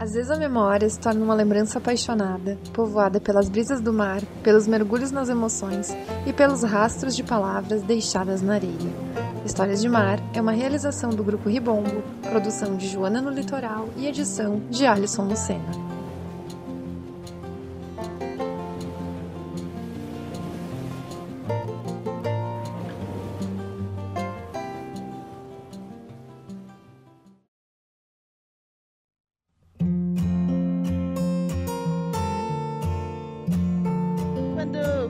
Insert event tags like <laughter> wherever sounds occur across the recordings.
Às vezes a memória se torna uma lembrança apaixonada, povoada pelas brisas do mar, pelos mergulhos nas emoções e pelos rastros de palavras deixadas na areia. Histórias de Mar é uma realização do Grupo Ribombo, produção de Joana no Litoral e edição de Alisson Lucena.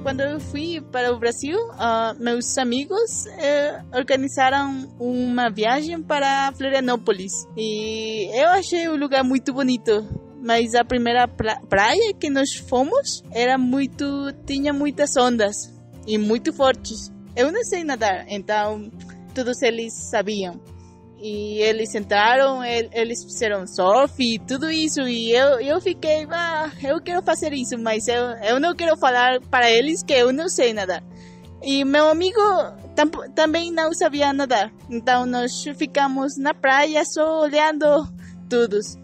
Quando eu fui para o Brasil, uh, meus amigos uh, organizaram uma viagem para Florianópolis e eu achei o lugar muito bonito. Mas a primeira pra praia que nós fomos era muito tinha muitas ondas e muito fortes. Eu não sei nadar, então todos eles sabiam. E eles entraram, eles fizeram surf e tudo isso. E eu, eu fiquei, ah, eu quero fazer isso, mas eu, eu não quero falar para eles que eu não sei nadar. E meu amigo tam, também não sabia nadar. Então nós ficamos na praia só olhando todos.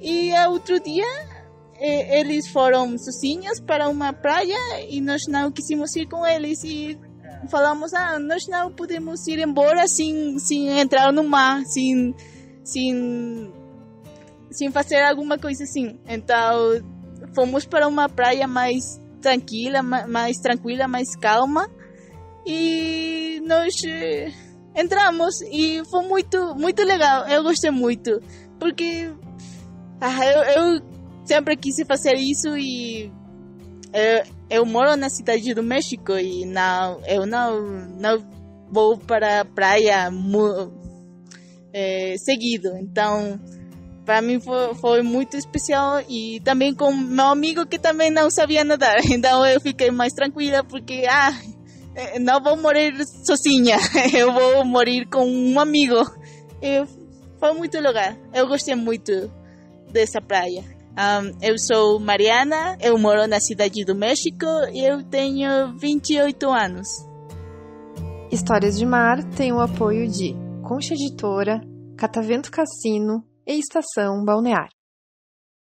E outro dia eles foram sozinhos para uma praia e nós não quisimos ir com eles. E falamos, ah, nós não podemos ir embora sem, sem entrar no mar, sem, sem, sem fazer alguma coisa assim. Então, fomos para uma praia mais tranquila, mais tranquila, mais calma. E nós eh, entramos e foi muito, muito legal. Eu gostei muito. Porque ah, eu, eu sempre quis fazer isso e eu, eu moro na cidade do México e não, eu não, não vou para a praia é, seguido. Então, para mim foi, foi, muito especial e também com meu amigo que também não sabia nadar. <laughs> Então eu fiquei mais tranquila porque, ah, eh, não vou morrer sozinha, <laughs> eu vou morrer com um amigo. E foi muito legal. Eu gostei muito dessa praia. Um, eu sou Mariana, eu moro na cidade do México e eu tenho 28 anos. Histórias de Mar tem o apoio de Concha Editora, Catavento Cassino e Estação Balneário.